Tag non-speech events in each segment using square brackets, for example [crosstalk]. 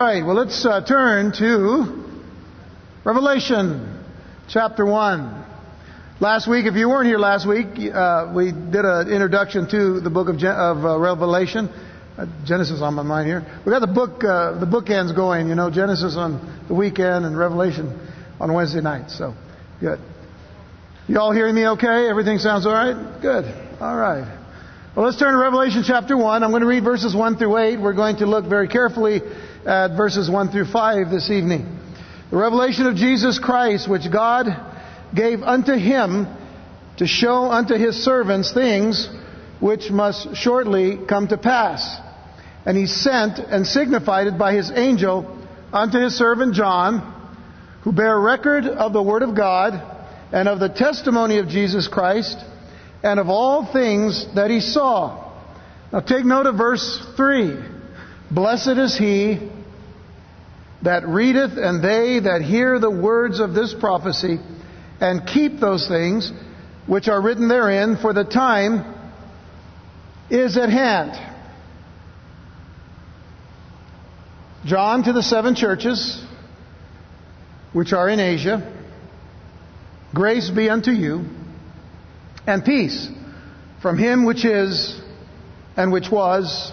All right, well, let's uh, turn to Revelation chapter 1. Last week, if you weren't here last week, uh, we did an introduction to the book of, Gen- of uh, Revelation. Uh, Genesis on my mind here. We got the book, uh, the bookends going. You know, Genesis on the weekend and Revelation on Wednesday night. So, good. You all hearing me okay? Everything sounds all right? Good. All right. Well, let's turn to Revelation chapter 1. I'm going to read verses 1 through 8. We're going to look very carefully at verses 1 through 5 this evening. The revelation of Jesus Christ, which God gave unto him to show unto his servants things which must shortly come to pass. And he sent and signified it by his angel unto his servant John, who bare record of the word of God and of the testimony of Jesus Christ and of all things that he saw. Now take note of verse 3. Blessed is he that readeth and they that hear the words of this prophecy and keep those things which are written therein, for the time is at hand. John to the seven churches which are in Asia, grace be unto you, and peace from him which is, and which was,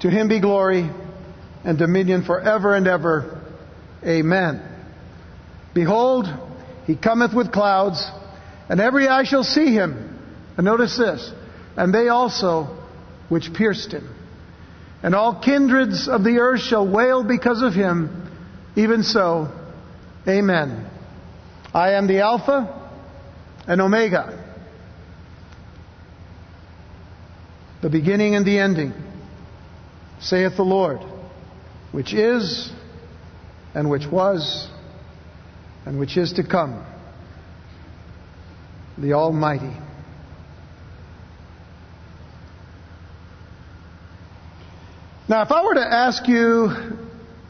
To him be glory and dominion forever and ever. Amen. Behold, he cometh with clouds, and every eye shall see him. And notice this, and they also which pierced him. And all kindreds of the earth shall wail because of him. Even so, Amen. I am the Alpha and Omega, the beginning and the ending, saith the Lord which is, and which was, and which is to come, the Almighty. Now, if I were to ask you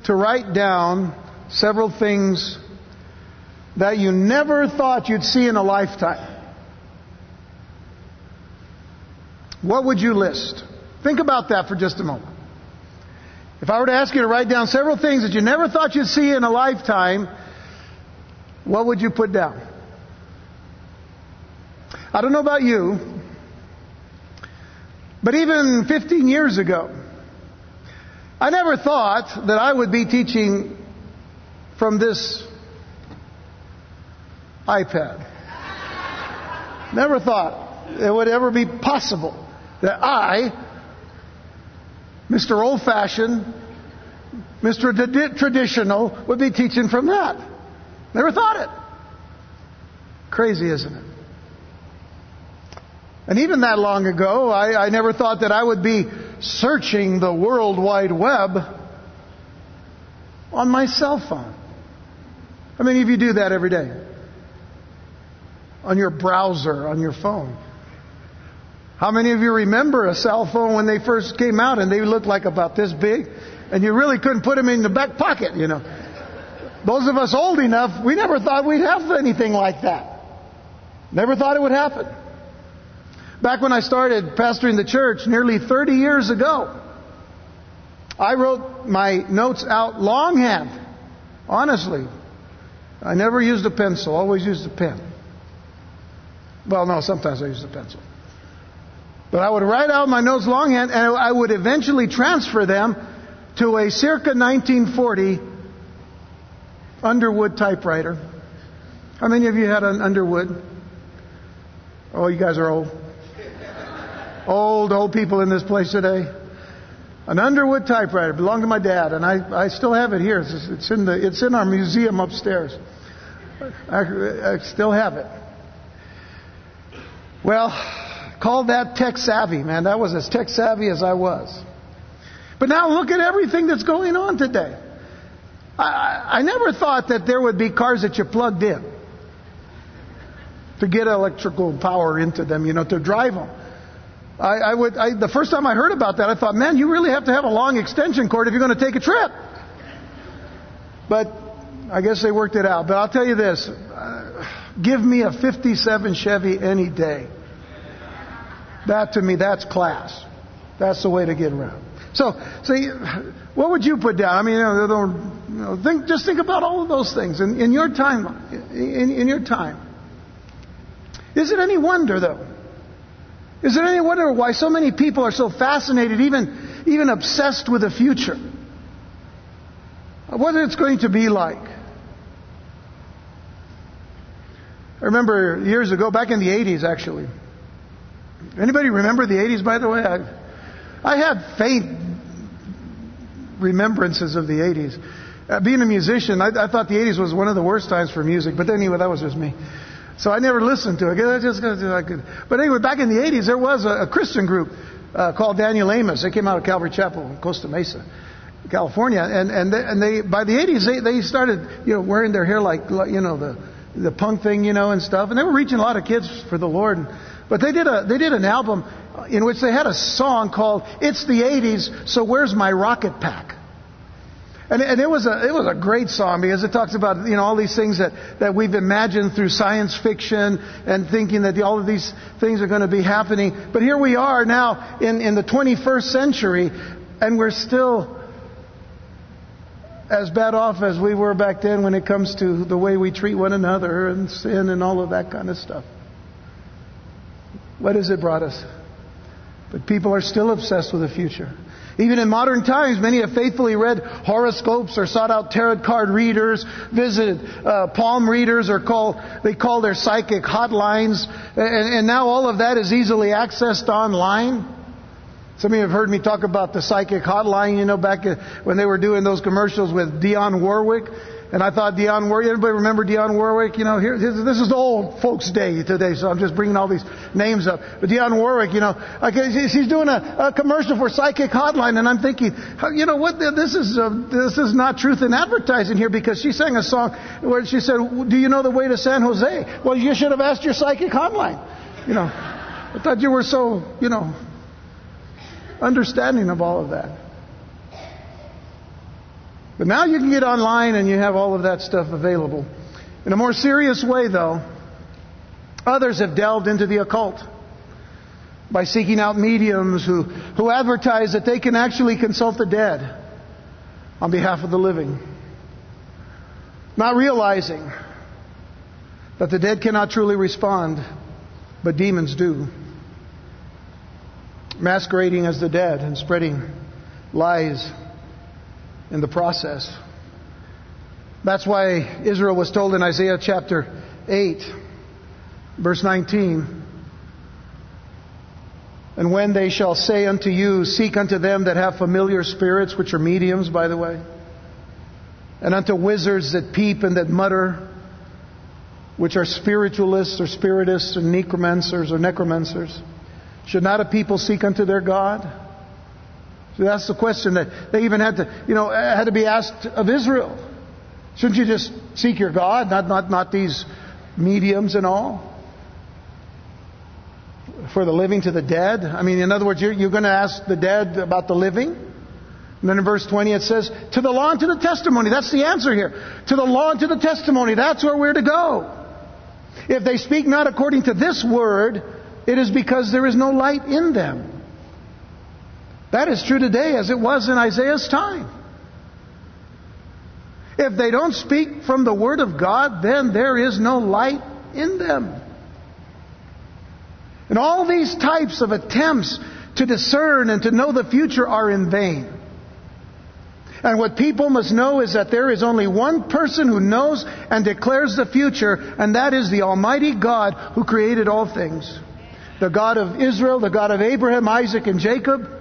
to write down several things that you never thought you'd see in a lifetime, what would you list? Think about that for just a moment. If I were to ask you to write down several things that you never thought you'd see in a lifetime, what would you put down? I don't know about you, but even 15 years ago, I never thought that I would be teaching from this iPad. Never thought it would ever be possible that I Mr. Old Fashioned, Mr. Traditional would be teaching from that. Never thought it. Crazy, isn't it? And even that long ago, I, I never thought that I would be searching the World Wide Web on my cell phone. How many of you do that every day? On your browser, on your phone. How many of you remember a cell phone when they first came out and they looked like about this big? And you really couldn't put them in the back pocket, you know. Those of us old enough, we never thought we'd have anything like that. Never thought it would happen. Back when I started pastoring the church nearly 30 years ago, I wrote my notes out longhand. Honestly. I never used a pencil, always used a pen. Well, no, sometimes I used a pencil. But I would write out my notes longhand and I would eventually transfer them to a circa 1940 Underwood typewriter. How many of you had an Underwood? Oh, you guys are old. Old, old people in this place today. An Underwood typewriter belonged to my dad, and I, I still have it here. It's, it's in the, it's in our museum upstairs. I, I still have it. Well, Called that tech savvy, man. That was as tech savvy as I was. But now look at everything that's going on today. I, I never thought that there would be cars that you plugged in to get electrical power into them, you know, to drive them. I, I would, I, the first time I heard about that, I thought, man, you really have to have a long extension cord if you're going to take a trip. But I guess they worked it out. But I'll tell you this uh, give me a 57 Chevy any day. That to me, that's class. That's the way to get around. So, see, what would you put down? I mean, you know, you know, think, just think about all of those things in, in your time. In, in your time. Is it any wonder, though? Is it any wonder why so many people are so fascinated, even, even obsessed with the future? What it's going to be like? I remember years ago, back in the 80s actually. Anybody remember the 80s, by the way? I, I have faint remembrances of the 80s. Uh, being a musician, I, I, thought the 80s was one of the worst times for music, but anyway, that was just me. So I never listened to it. I just, I could. But anyway, back in the 80s, there was a, a Christian group uh, called Daniel Amos. They came out of Calvary Chapel in Costa Mesa. California, and and they, and they by the 80s they they started you know wearing their hair like, like you know the the punk thing you know and stuff, and they were reaching a lot of kids for the Lord. But they did a they did an album in which they had a song called "It's the 80s, So Where's My Rocket Pack." And, and it was a it was a great song because it talks about you know all these things that, that we've imagined through science fiction and thinking that the, all of these things are going to be happening. But here we are now in, in the 21st century, and we're still as bad off as we were back then when it comes to the way we treat one another and sin and all of that kind of stuff. What has it brought us? But people are still obsessed with the future. Even in modern times, many have faithfully read horoscopes or sought out tarot card readers, visited uh, palm readers, or call they call their psychic hotlines, and, and now all of that is easily accessed online. Some of you have heard me talk about the psychic hotline, you know, back when they were doing those commercials with Dionne Warwick. And I thought Dionne Warwick, everybody remember Dionne Warwick? You know, here, this is old folks' day today, so I'm just bringing all these names up. But Dionne Warwick, you know, she's doing a, a commercial for Psychic Hotline, and I'm thinking, you know what, this is, uh, this is not truth in advertising here because she sang a song where she said, do you know the way to San Jose? Well, you should have asked your Psychic Hotline. You know, I thought you were so, you know, understanding of all of that. But now you can get online and you have all of that stuff available. In a more serious way, though, others have delved into the occult by seeking out mediums who, who advertise that they can actually consult the dead on behalf of the living. Not realizing that the dead cannot truly respond, but demons do masquerading as the dead and spreading lies in the process. That's why Israel was told in Isaiah chapter 8, verse 19, And when they shall say unto you, Seek unto them that have familiar spirits, which are mediums, by the way, and unto wizards that peep and that mutter, which are spiritualists or spiritists or necromancers or necromancers. Should not a people seek unto their God? That's the question that they even had to, you know, had to be asked of Israel. Shouldn't you just seek your God, not, not, not these mediums and all? For the living to the dead? I mean, in other words, you're, you're going to ask the dead about the living? And then in verse 20 it says, To the law and to the testimony. That's the answer here. To the law and to the testimony. That's where we're to go. If they speak not according to this word, it is because there is no light in them. That is true today as it was in Isaiah's time. If they don't speak from the Word of God, then there is no light in them. And all these types of attempts to discern and to know the future are in vain. And what people must know is that there is only one person who knows and declares the future, and that is the Almighty God who created all things the God of Israel, the God of Abraham, Isaac, and Jacob,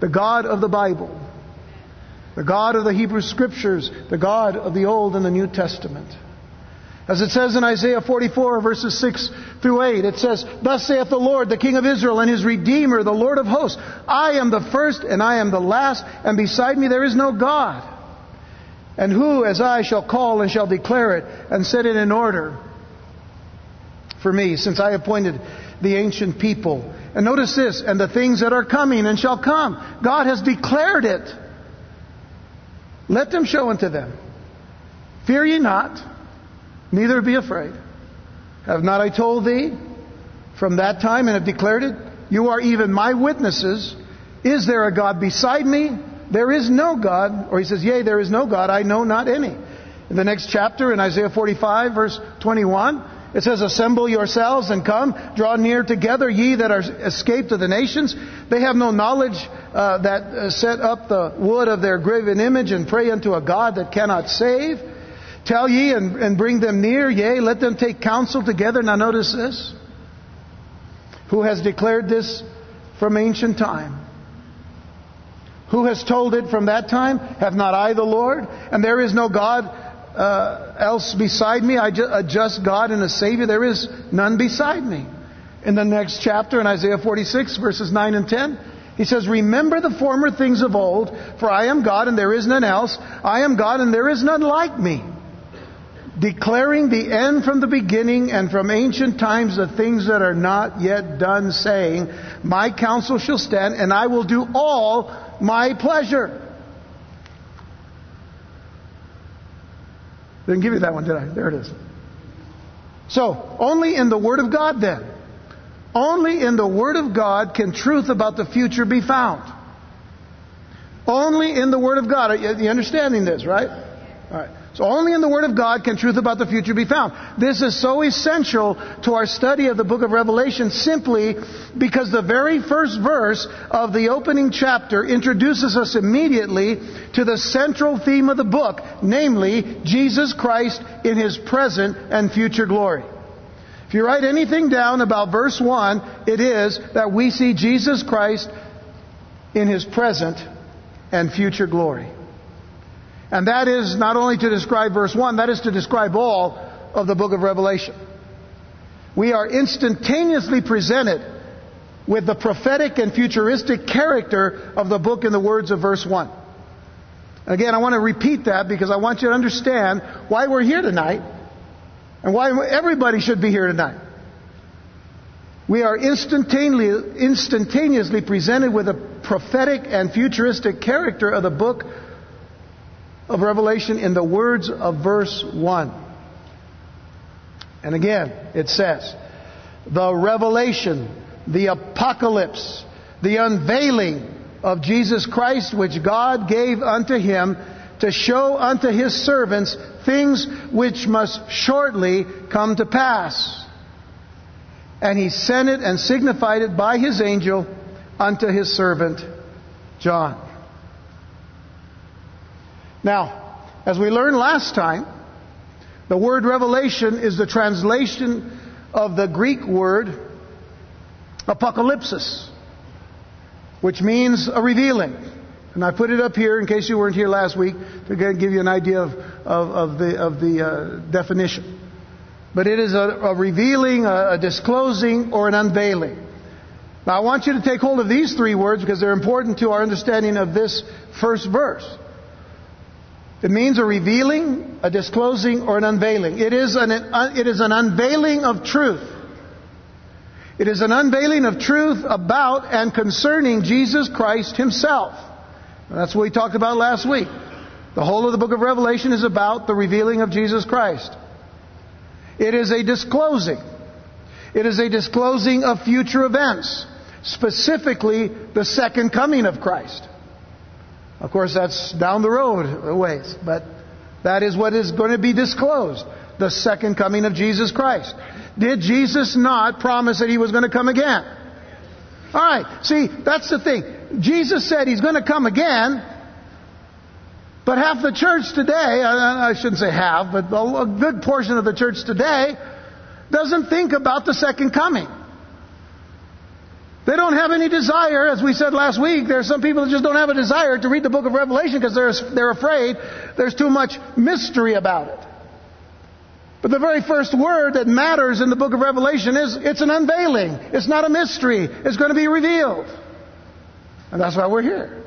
the God of the Bible, the God of the Hebrew Scriptures, the God of the Old and the New Testament. As it says in Isaiah 44, verses 6 through 8, it says, Thus saith the Lord, the King of Israel, and his Redeemer, the Lord of hosts, I am the first and I am the last, and beside me there is no God. And who, as I, shall call and shall declare it and set it in order for me, since I appointed the ancient people. And notice this, and the things that are coming and shall come. God has declared it. Let them show unto them. Fear ye not, neither be afraid. Have not I told thee from that time and have declared it? You are even my witnesses. Is there a God beside me? There is no God. Or he says, Yea, there is no God. I know not any. In the next chapter, in Isaiah 45, verse 21, it says, Assemble yourselves and come, draw near together, ye that are escaped of the nations. They have no knowledge uh, that uh, set up the wood of their graven image and pray unto a God that cannot save. Tell ye and, and bring them near, yea, let them take counsel together. Now notice this. Who has declared this from ancient time? Who has told it from that time? Have not I the Lord? And there is no God uh, else beside me, I a just God and a Savior. There is none beside me. In the next chapter, in Isaiah 46, verses 9 and 10, he says, Remember the former things of old, for I am God and there is none else. I am God and there is none like me. Declaring the end from the beginning and from ancient times the things that are not yet done, saying, My counsel shall stand and I will do all my pleasure. Didn't give you that one, did I? There it is. So, only in the Word of God then. Only in the Word of God can truth about the future be found. Only in the Word of God. Are you understanding this, right? All right. So only in the Word of God can truth about the future be found. This is so essential to our study of the book of Revelation simply because the very first verse of the opening chapter introduces us immediately to the central theme of the book, namely Jesus Christ in His present and future glory. If you write anything down about verse 1, it is that we see Jesus Christ in His present and future glory. And that is not only to describe verse 1, that is to describe all of the book of Revelation. We are instantaneously presented with the prophetic and futuristic character of the book in the words of verse 1. Again, I want to repeat that because I want you to understand why we're here tonight and why everybody should be here tonight. We are instantaneously, instantaneously presented with a prophetic and futuristic character of the book of Revelation in the words of verse 1. And again, it says, the revelation, the apocalypse, the unveiling of Jesus Christ, which God gave unto him to show unto his servants things which must shortly come to pass. And he sent it and signified it by his angel unto his servant John. Now, as we learned last time, the word revelation is the translation of the Greek word apocalypsis, which means a revealing. And I put it up here in case you weren't here last week to give you an idea of, of, of the, of the uh, definition. But it is a, a revealing, a, a disclosing, or an unveiling. Now I want you to take hold of these three words because they're important to our understanding of this first verse. It means a revealing, a disclosing, or an unveiling. It is an, it is an unveiling of truth. It is an unveiling of truth about and concerning Jesus Christ Himself. That's what we talked about last week. The whole of the book of Revelation is about the revealing of Jesus Christ. It is a disclosing. It is a disclosing of future events, specifically the second coming of Christ. Of course, that's down the road a ways, but that is what is going to be disclosed the second coming of Jesus Christ. Did Jesus not promise that he was going to come again? All right, see, that's the thing. Jesus said he's going to come again, but half the church today, I shouldn't say half, but a good portion of the church today doesn't think about the second coming. They don't have any desire, as we said last week. There are some people that just don't have a desire to read the book of Revelation because they're, they're afraid there's too much mystery about it. But the very first word that matters in the book of Revelation is it's an unveiling. It's not a mystery. It's going to be revealed. And that's why we're here.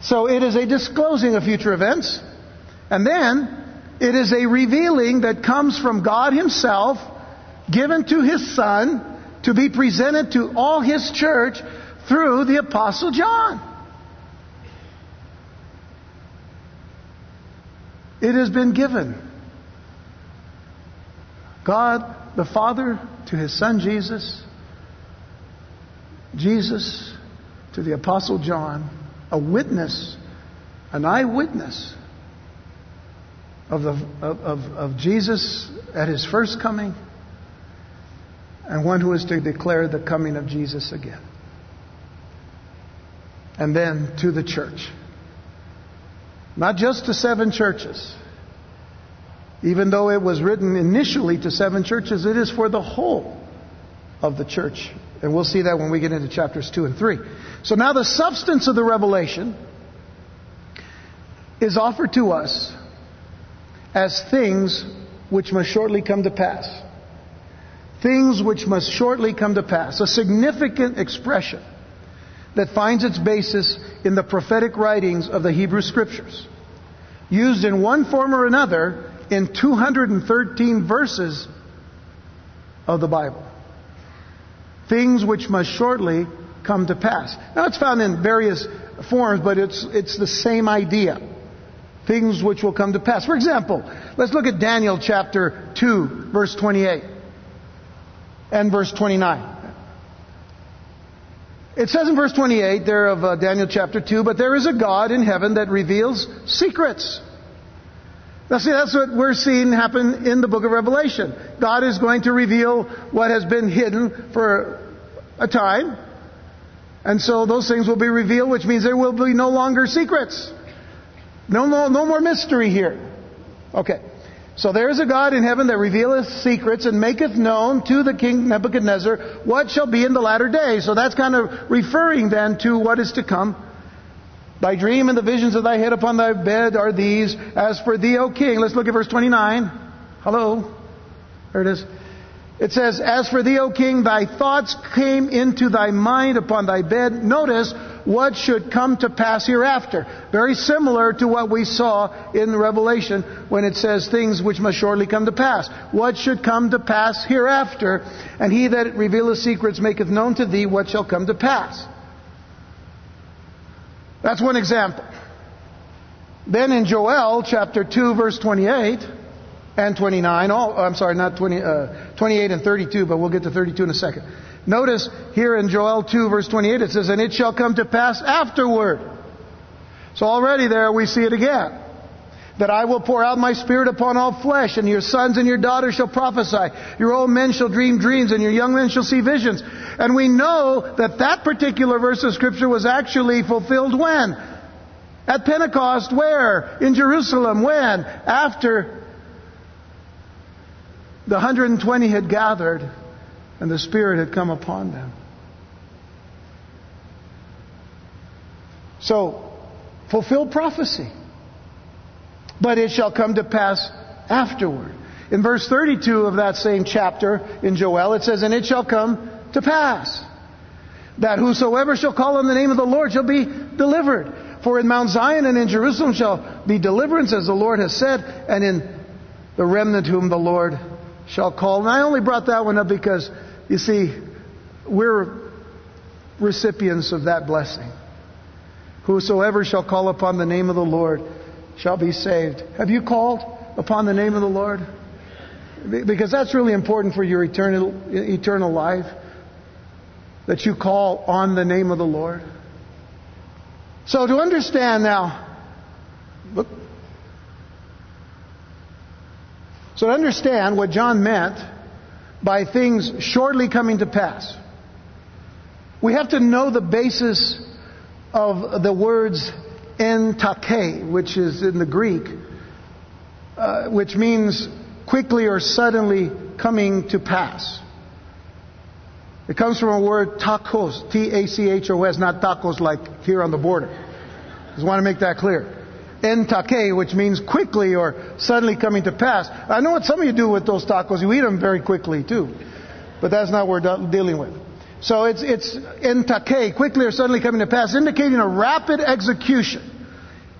So it is a disclosing of future events. And then it is a revealing that comes from God Himself, given to His Son, to be presented to all His church through the Apostle John. It has been given. God the Father to His Son Jesus, Jesus to the Apostle John, a witness, an eyewitness of, the, of, of, of Jesus at His first coming, and one who is to declare the coming of Jesus again. And then to the church. Not just to seven churches. Even though it was written initially to seven churches, it is for the whole of the church. And we'll see that when we get into chapters 2 and 3. So now the substance of the revelation is offered to us as things which must shortly come to pass. Things which must shortly come to pass. A significant expression that finds its basis in the prophetic writings of the Hebrew Scriptures, used in one form or another in 213 verses of the Bible. Things which must shortly come to pass. Now it's found in various forms, but it's, it's the same idea. Things which will come to pass. For example, let's look at Daniel chapter 2, verse 28 and verse 29. It says in verse 28 there of uh, Daniel chapter 2, but there is a God in heaven that reveals secrets. Now see, that's what we're seeing happen in the book of Revelation. God is going to reveal what has been hidden for a time. And so those things will be revealed, which means there will be no longer secrets. No, no, no more mystery here. Okay. So there is a God in heaven that revealeth secrets and maketh known to the king Nebuchadnezzar what shall be in the latter day. So that's kind of referring then to what is to come. Thy dream and the visions of thy head upon thy bed are these. As for thee, O king, let's look at verse 29. Hello. There it is. It says, As for thee, O king, thy thoughts came into thy mind upon thy bed. Notice what should come to pass hereafter. Very similar to what we saw in Revelation when it says things which must shortly come to pass. What should come to pass hereafter? And he that revealeth secrets maketh known to thee what shall come to pass. That's one example. Then in Joel chapter 2 verse 28, and 29. Oh, I'm sorry, not 20, uh, 28 and 32, but we'll get to 32 in a second. Notice here in Joel 2 verse 28 it says, And it shall come to pass afterward. So already there we see it again. That I will pour out my spirit upon all flesh, and your sons and your daughters shall prophesy. Your old men shall dream dreams, and your young men shall see visions. And we know that that particular verse of Scripture was actually fulfilled when? At Pentecost, where? In Jerusalem, when? After the 120 had gathered and the Spirit had come upon them. So, fulfill prophecy. But it shall come to pass afterward. In verse 32 of that same chapter in Joel, it says, And it shall come to pass that whosoever shall call on the name of the Lord shall be delivered. For in Mount Zion and in Jerusalem shall be deliverance, as the Lord has said, and in the remnant whom the Lord shall call. And I only brought that one up because, you see, we're recipients of that blessing. Whosoever shall call upon the name of the Lord shall be saved. Have you called upon the name of the Lord? Because that's really important for your eternal, eternal life. That you call on the name of the Lord. So to understand now, look, So to understand what John meant by things shortly coming to pass, we have to know the basis of the words en tachei, which is in the Greek, uh, which means quickly or suddenly coming to pass. It comes from a word tachos, T-A-C-H-O-S, not tacos like here on the border. Just want to make that clear en tachei, which means quickly or suddenly coming to pass. I know what some of you do with those tacos. You eat them very quickly too. But that's not what we're dealing with. So it's, it's en tachei, quickly or suddenly coming to pass, indicating a rapid execution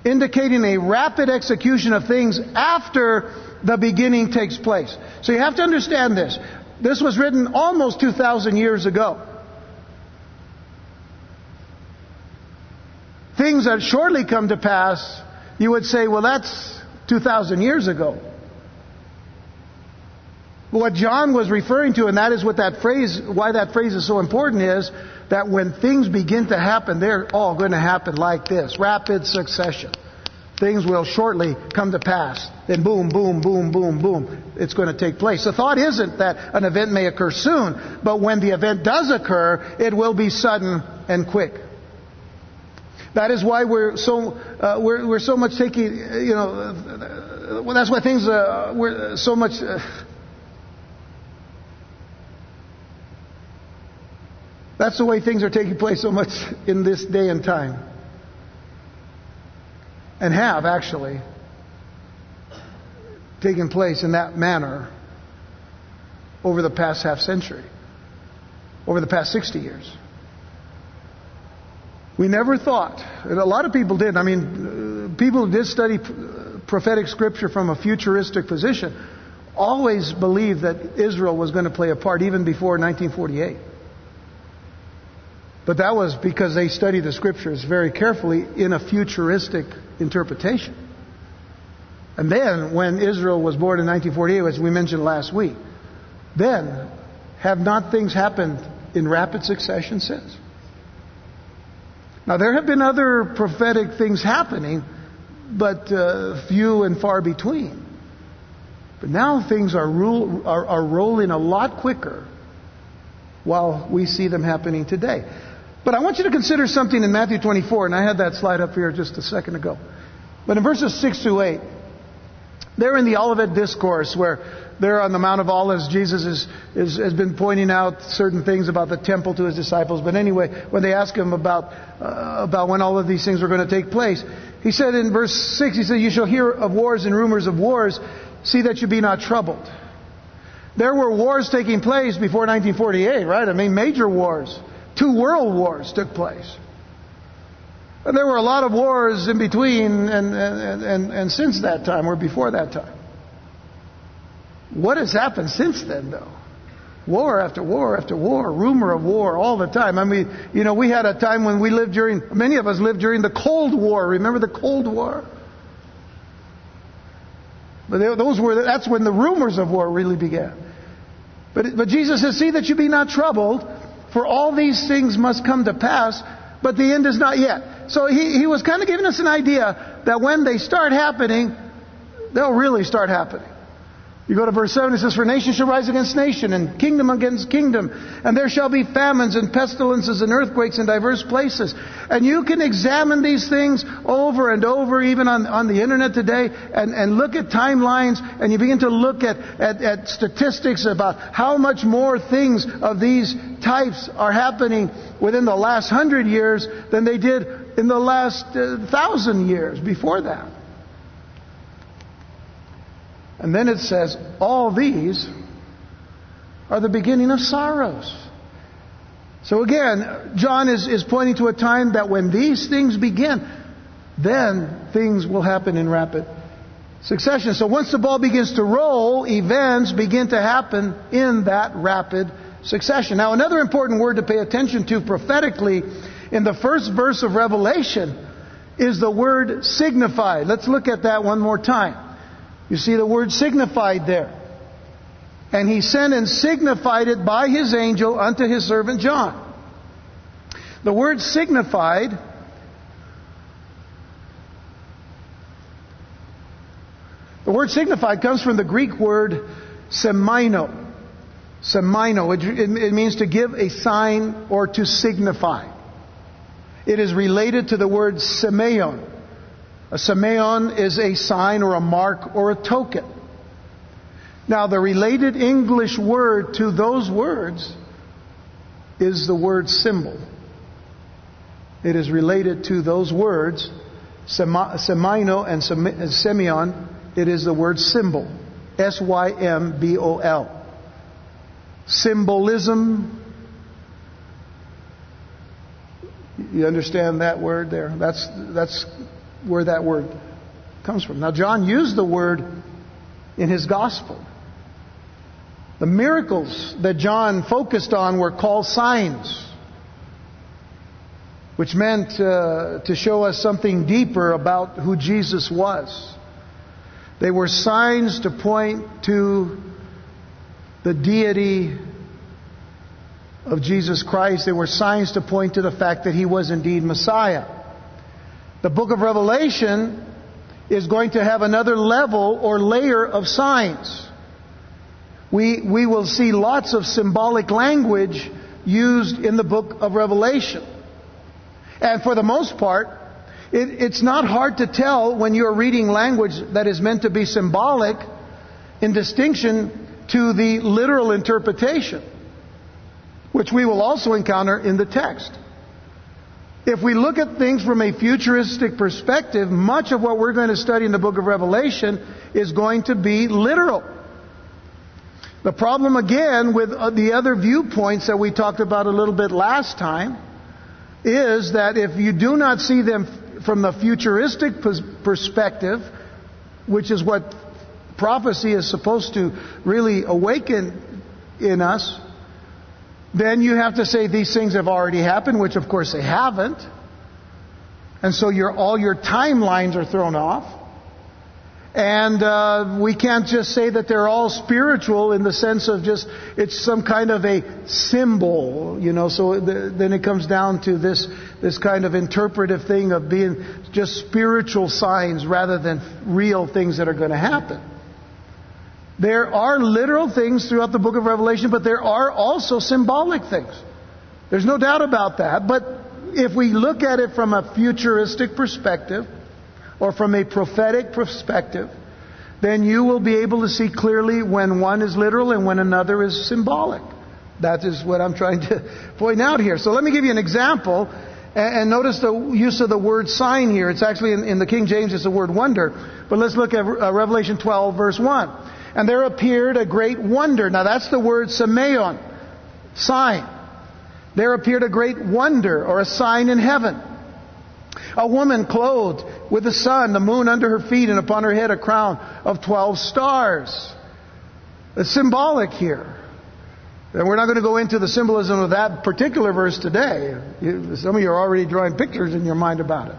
indicating a rapid execution of things after the beginning takes place. So you have to understand this. This was written almost 2,000 years ago. Things that shortly come to pass, you would say, well, that's 2,000 years ago. What John was referring to, and that is what that phrase, why that phrase is so important, is that when things begin to happen, they're all going to happen like this rapid succession. Things will shortly come to pass. Then boom, boom, boom, boom, boom. It's going to take place. The thought isn't that an event may occur soon, but when the event does occur, it will be sudden and quick. That is why we're so uh, we're, we're so much taking you know uh, well, that's why things uh, we're so much uh, That's the way things are taking place so much in this day and time. And have actually taken place in that manner over the past half century, over the past 60 years. We never thought, and a lot of people did. I mean, uh, people who did study uh, prophetic scripture from a futuristic position always believed that Israel was going to play a part even before 1948. But that was because they studied the scriptures very carefully in a futuristic interpretation. And then, when Israel was born in 1948, as we mentioned last week, then have not things happened in rapid succession since? Now, there have been other prophetic things happening, but uh, few and far between. But now things are, rule, are, are rolling a lot quicker while we see them happening today. But I want you to consider something in Matthew 24, and I had that slide up here just a second ago. But in verses 6 to 8, they're in the Olivet Discourse where there on the Mount of Olives, Jesus is, is, has been pointing out certain things about the temple to his disciples. But anyway, when they ask him about, uh, about when all of these things were going to take place, he said in verse 6, he said, You shall hear of wars and rumors of wars. See that you be not troubled. There were wars taking place before 1948, right? I mean, major wars. Two world wars took place. And there were a lot of wars in between and, and, and, and since that time or before that time. What has happened since then, though? War after war after war, rumor of war all the time. I mean, you know, we had a time when we lived during, many of us lived during the Cold War. Remember the Cold War? But those were, that's when the rumors of war really began. But, but Jesus says, see that you be not troubled, for all these things must come to pass, but the end is not yet. So he, he was kind of giving us an idea that when they start happening, they'll really start happening. You go to verse 7, it says, For nation shall rise against nation, and kingdom against kingdom, and there shall be famines and pestilences and earthquakes in diverse places. And you can examine these things over and over, even on, on the internet today, and, and look at timelines, and you begin to look at, at, at statistics about how much more things of these types are happening within the last hundred years than they did in the last uh, thousand years before that. And then it says, all these are the beginning of sorrows. So again, John is, is pointing to a time that when these things begin, then things will happen in rapid succession. So once the ball begins to roll, events begin to happen in that rapid succession. Now, another important word to pay attention to prophetically in the first verse of Revelation is the word signified. Let's look at that one more time. You see the word signified there. And he sent and signified it by his angel unto his servant John. The word signified The word signified comes from the Greek word semino. Semino. It, it, means to give a sign or to signify. It is related to the word semeion. A semeion is a sign or a mark or a token. Now, the related English word to those words is the word symbol. It is related to those words, semino and semeion. It is the word symbol. S Y M B O L. Symbolism. You understand that word there? That's, that's where that word comes from. Now, John used the word in his gospel. The miracles that John focused on were called signs, which meant uh, to show us something deeper about who Jesus was. They were signs to point to the deity of Jesus Christ. They were signs to point to the fact that he was indeed Messiah. The book of Revelation is going to have another level or layer of signs. We, we will see lots of symbolic language used in the book of Revelation. And for the most part, it, it's not hard to tell when you're reading language that is meant to be symbolic in distinction to the literal interpretation, which we will also encounter in the text. If we look at things from a futuristic perspective, much of what we're going to study in the book of Revelation is going to be literal. The problem again with uh, the other viewpoints that we talked about a little bit last time is that if you do not see them from the futuristic perspective, which is what prophecy is supposed to really awaken in us, then you have to say these things have already happened, which of course they haven't. And so your, all your timelines are thrown off. And uh, we can't just say that they're all spiritual in the sense of just it's some kind of a symbol, you know. So the, then it comes down to this this kind of interpretive thing of being just spiritual signs rather than real things that are going to happen. There are literal things throughout the book of Revelation, but there are also symbolic things. There's no doubt about that. But if we look at it from a futuristic perspective, or from a prophetic perspective, then you will be able to see clearly when one is literal and when another is symbolic. That is what I'm trying to [laughs] point out here. So let me give you an example. And notice the use of the word sign here. It's actually in, in the King James, it's the word wonder. But let's look at uh, Revelation 12, verse 1. And there appeared a great wonder. Now that's the word semeion, sign. There appeared a great wonder or a sign in heaven. A woman clothed with the sun, the moon under her feet, and upon her head a crown of 12 stars. It's symbolic here. And we're not going to go into the symbolism of that particular verse today. Some of you are already drawing pictures in your mind about it.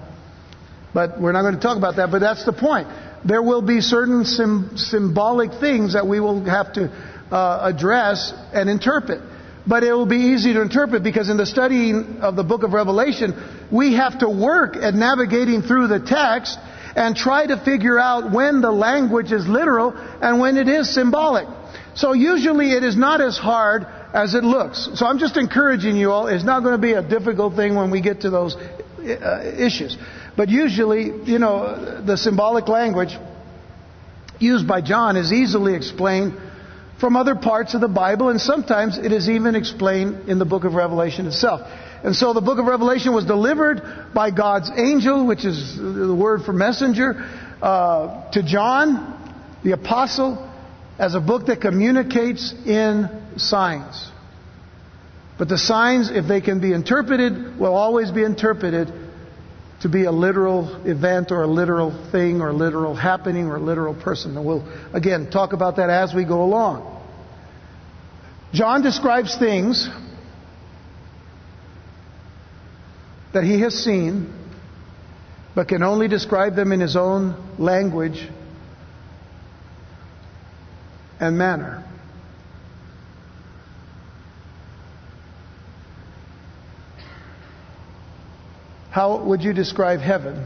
But we're not going to talk about that, but that's the point there will be certain sim- symbolic things that we will have to uh, address and interpret. But it will be easy to interpret because in the studying of the book of Revelation, we have to work at navigating through the text and try to figure out when the language is literal and when it is symbolic. So usually it is not as hard as it looks. So I'm just encouraging you all, it's not going to be a difficult thing when we get to those uh, issues. But usually, you know, the symbolic language used by John is easily explained from other parts of the Bible, and sometimes it is even explained in the book of Revelation itself. And so the book of Revelation was delivered by God's angel, which is the word for messenger, uh, to John, the apostle, as a book that communicates in signs. But the signs, if they can be interpreted, will always be interpreted to be a literal event or a literal thing or a literal happening or a literal person. And we'll, again, talk about that as we go along. John describes things that he has seen, but can only describe them in his own language and manner. How would you describe heaven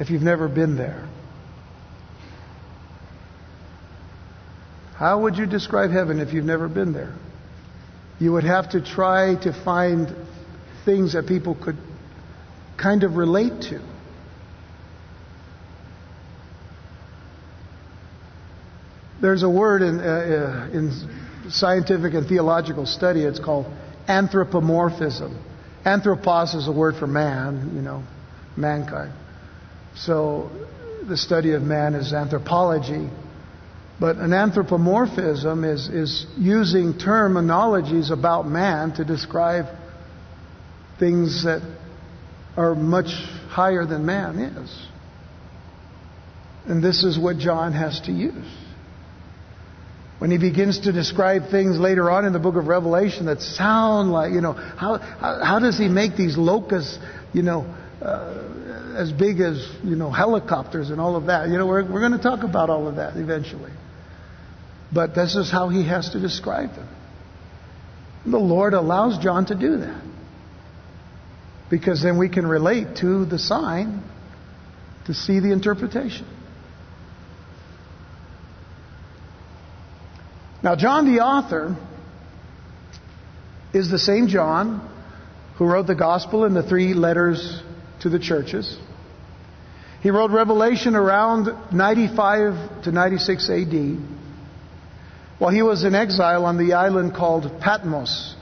if you've never been there? How would you describe heaven if you've never been there? You would have to try to find things that people could kind of relate to. There's a word in, uh, uh in scientific and theological study, it's called anthropomorphism. Anthropos is a word for man, you know, mankind. So the study of man is anthropology. But an anthropomorphism is, is using terminologies about man to describe things that are much higher than man is. And this is what John has to use. When he begins to describe things later on in the book of Revelation that sound like, you know, how, how, how does he make these locusts, you know, uh, as big as, you know, helicopters and all of that? You know, we're, we're going to talk about all of that eventually. But this is how he has to describe them. The Lord allows John to do that. Because then we can relate to the sign to see the interpretation. Now, John the author is the same John who wrote the gospel and the three letters to the churches. He wrote Revelation around 95 to 96 AD while he was in exile on the island called Patmos,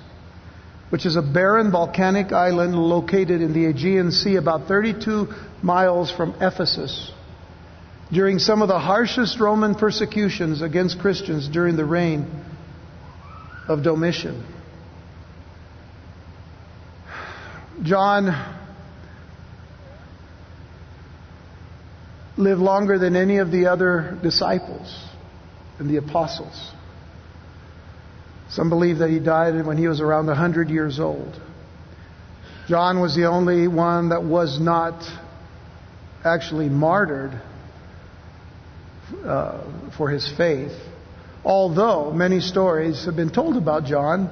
which is a barren volcanic island located in the Aegean Sea about 32 miles from Ephesus during some of the harshest Roman persecutions against Christians during the reign of Domitian. John lived longer than any of the other disciples and the apostles. Some believe that he died when he was around 100 years old. John was the only one that was not actually martyred uh, for his faith. Although many stories have been told about John,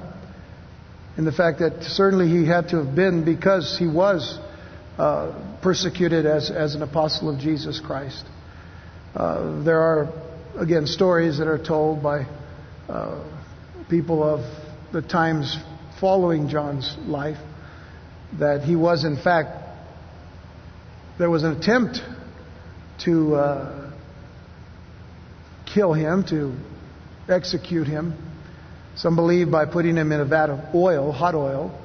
and the fact that certainly he had to have been because he was uh, persecuted as, as an apostle of Jesus Christ. Uh, there are, again, stories that are told by uh, people of the times following John's life that he was, in fact, there was an attempt to uh, kill him, to execute him. Some believe by putting him in a vat of oil, hot oil,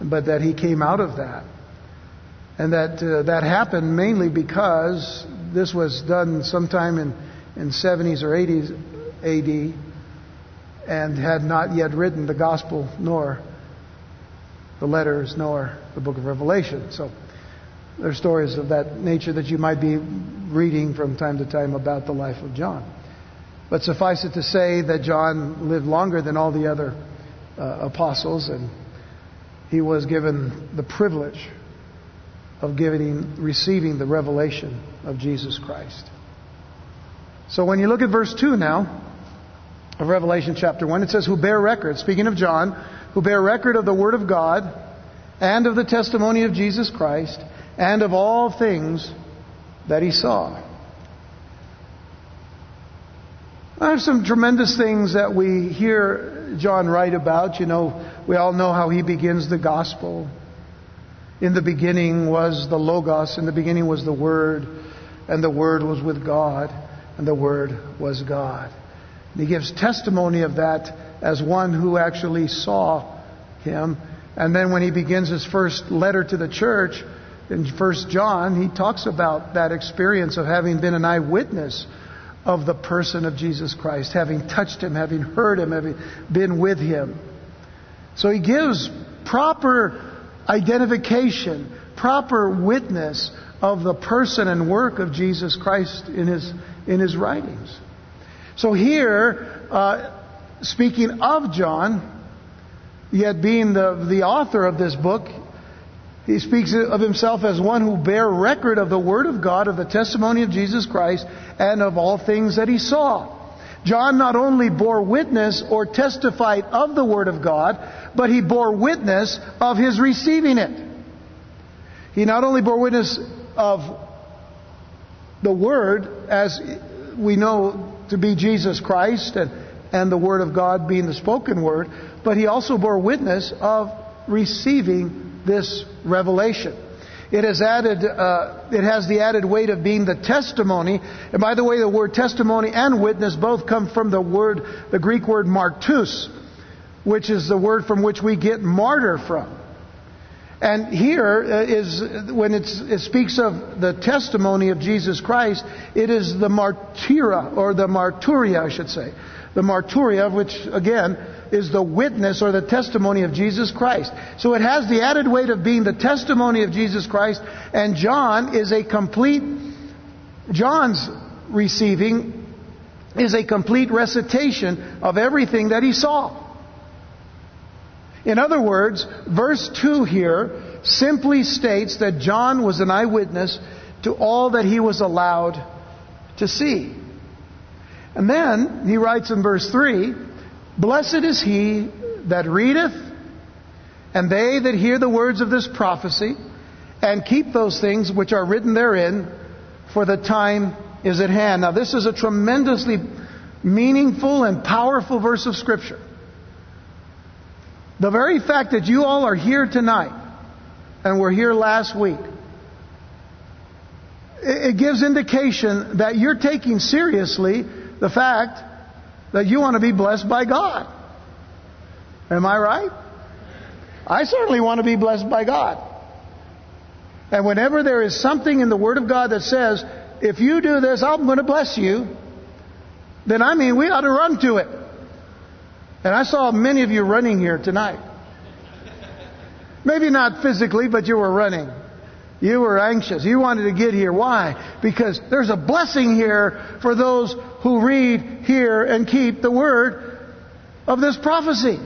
but that he came out of that. And that uh, that happened mainly because this was done sometime in, in 70s or 80s AD and had not yet written the gospel nor the letters nor the book of Revelation. So there are stories of that nature that you might be reading from time to time about the life of John. But suffice it to say that John lived longer than all the other uh, apostles, and he was given the privilege of giving, receiving the revelation of Jesus Christ. So when you look at verse 2 now of Revelation chapter 1, it says, Who bear record, speaking of John, who bear record of the Word of God and of the testimony of Jesus Christ and of all things that he saw. I have some tremendous things that we hear John write about. You know, we all know how he begins the gospel. In the beginning was the Logos, in the beginning was the Word, and the Word was with God, and the Word was God. And he gives testimony of that as one who actually saw him. And then when he begins his first letter to the church, in First John, he talks about that experience of having been an eyewitness of the person of Jesus Christ, having touched him, having heard him, having been with him. So he gives proper identification, proper witness of the person and work of Jesus Christ in his, in his writings. So here, uh, speaking of John, yet being the, the author of this book, he speaks of himself as one who bear record of the Word of God, of the testimony of Jesus Christ, and of all things that he saw. John not only bore witness or testified of the Word of God, but he bore witness of his receiving it. He not only bore witness of the Word, as we know to be Jesus Christ, and, and the Word of God being the spoken Word, but he also bore witness of receiving this revelation. It has added, uh, it has the added weight of being the testimony. And by the way, the word testimony and witness both come from the word, the Greek word martus, which is the word from which we get martyr from. And here is uh, is, when it speaks of the testimony of Jesus Christ, it is the martyra, or the marturia, I should say. The marturia, which again is the witness or the testimony of Jesus Christ. So it has the added weight of being the testimony of Jesus Christ, and John is a complete, John's receiving is a complete recitation of everything that he saw. In other words, verse 2 here simply states that John was an eyewitness to all that he was allowed to see. And then he writes in verse 3 Blessed is he that readeth, and they that hear the words of this prophecy, and keep those things which are written therein, for the time is at hand. Now, this is a tremendously meaningful and powerful verse of Scripture. The very fact that you all are here tonight and were here last week, it gives indication that you're taking seriously the fact that you want to be blessed by God. Am I right? I certainly want to be blessed by God. And whenever there is something in the Word of God that says, if you do this, I'm going to bless you, then I mean, we ought to run to it. And I saw many of you running here tonight. Maybe not physically, but you were running. You were anxious. You wanted to get here. Why? Because there's a blessing here for those who read, hear, and keep the word of this prophecy.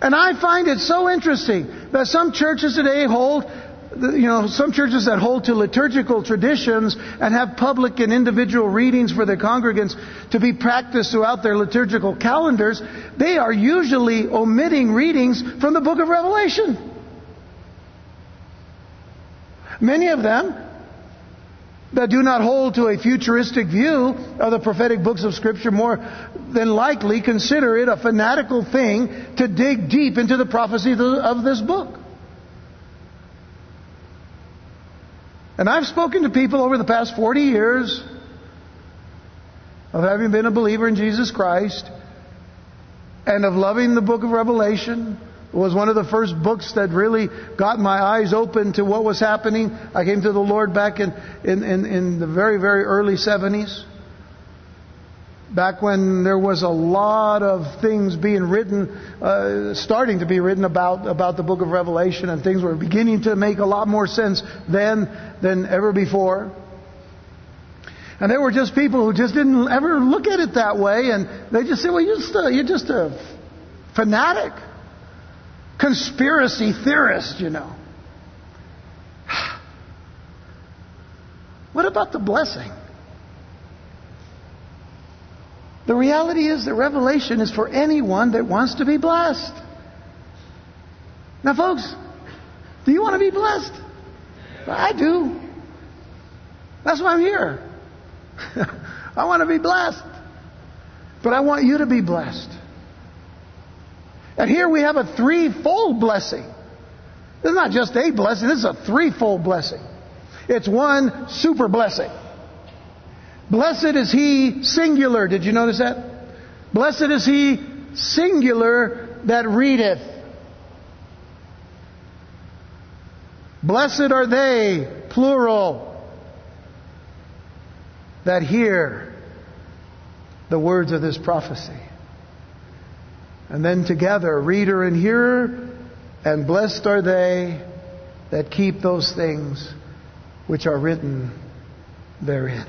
And I find it so interesting that some churches today hold, you know, some churches that hold to liturgical traditions and have public and individual readings for their congregants to be practiced throughout their liturgical calendars, they are usually omitting readings from the book of Revelation. Many of them that do not hold to a futuristic view of the prophetic books of Scripture more than likely consider it a fanatical thing to dig deep into the prophecy of this book. And I've spoken to people over the past 40 years of having been a believer in Jesus Christ and of loving the book of Revelation it was one of the first books that really got my eyes open to what was happening. I came to the Lord back in, in, in, in the very, very early 70s. Back when there was a lot of things being written, uh, starting to be written about, about the book of Revelation, and things were beginning to make a lot more sense then than ever before. And there were just people who just didn't ever look at it that way, and they just said, well, you're just a, you're just a fanatic conspiracy theorist, you know. [sighs] What about the blessing? The reality is that revelation is for anyone that wants to be blessed. Now, folks, do you want to be blessed? I do. That's why I'm here. [laughs] I want to be blessed. But I want you to be blessed. And here we have a threefold blessing. It's not just a blessing, this is a threefold blessing. It's one super blessing. Blessed is he, singular. Did you notice that? Blessed is he, singular, that readeth. Blessed are they, plural, that hear the words of this prophecy. And then together, reader and hearer, and blessed are they that keep those things which are written therein.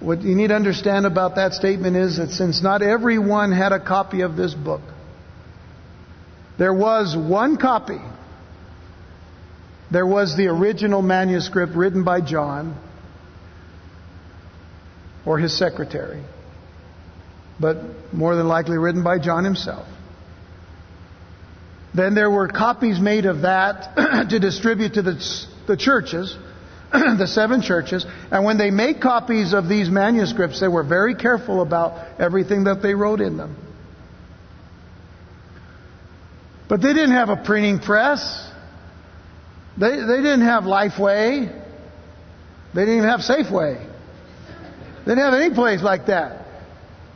What you need to understand about that statement is that since not everyone had a copy of this book, there was one copy. There was the original manuscript written by John or his secretary but more than likely written by John himself. Then there were copies made of that [clears throat] to distribute to the, the churches, [clears throat] the seven churches. And when they made copies of these manuscripts, they were very careful about everything that they wrote in them. But they didn't have a printing press. They, they didn't have Lifeway. They didn't even have Safeway. They didn't have any place like that.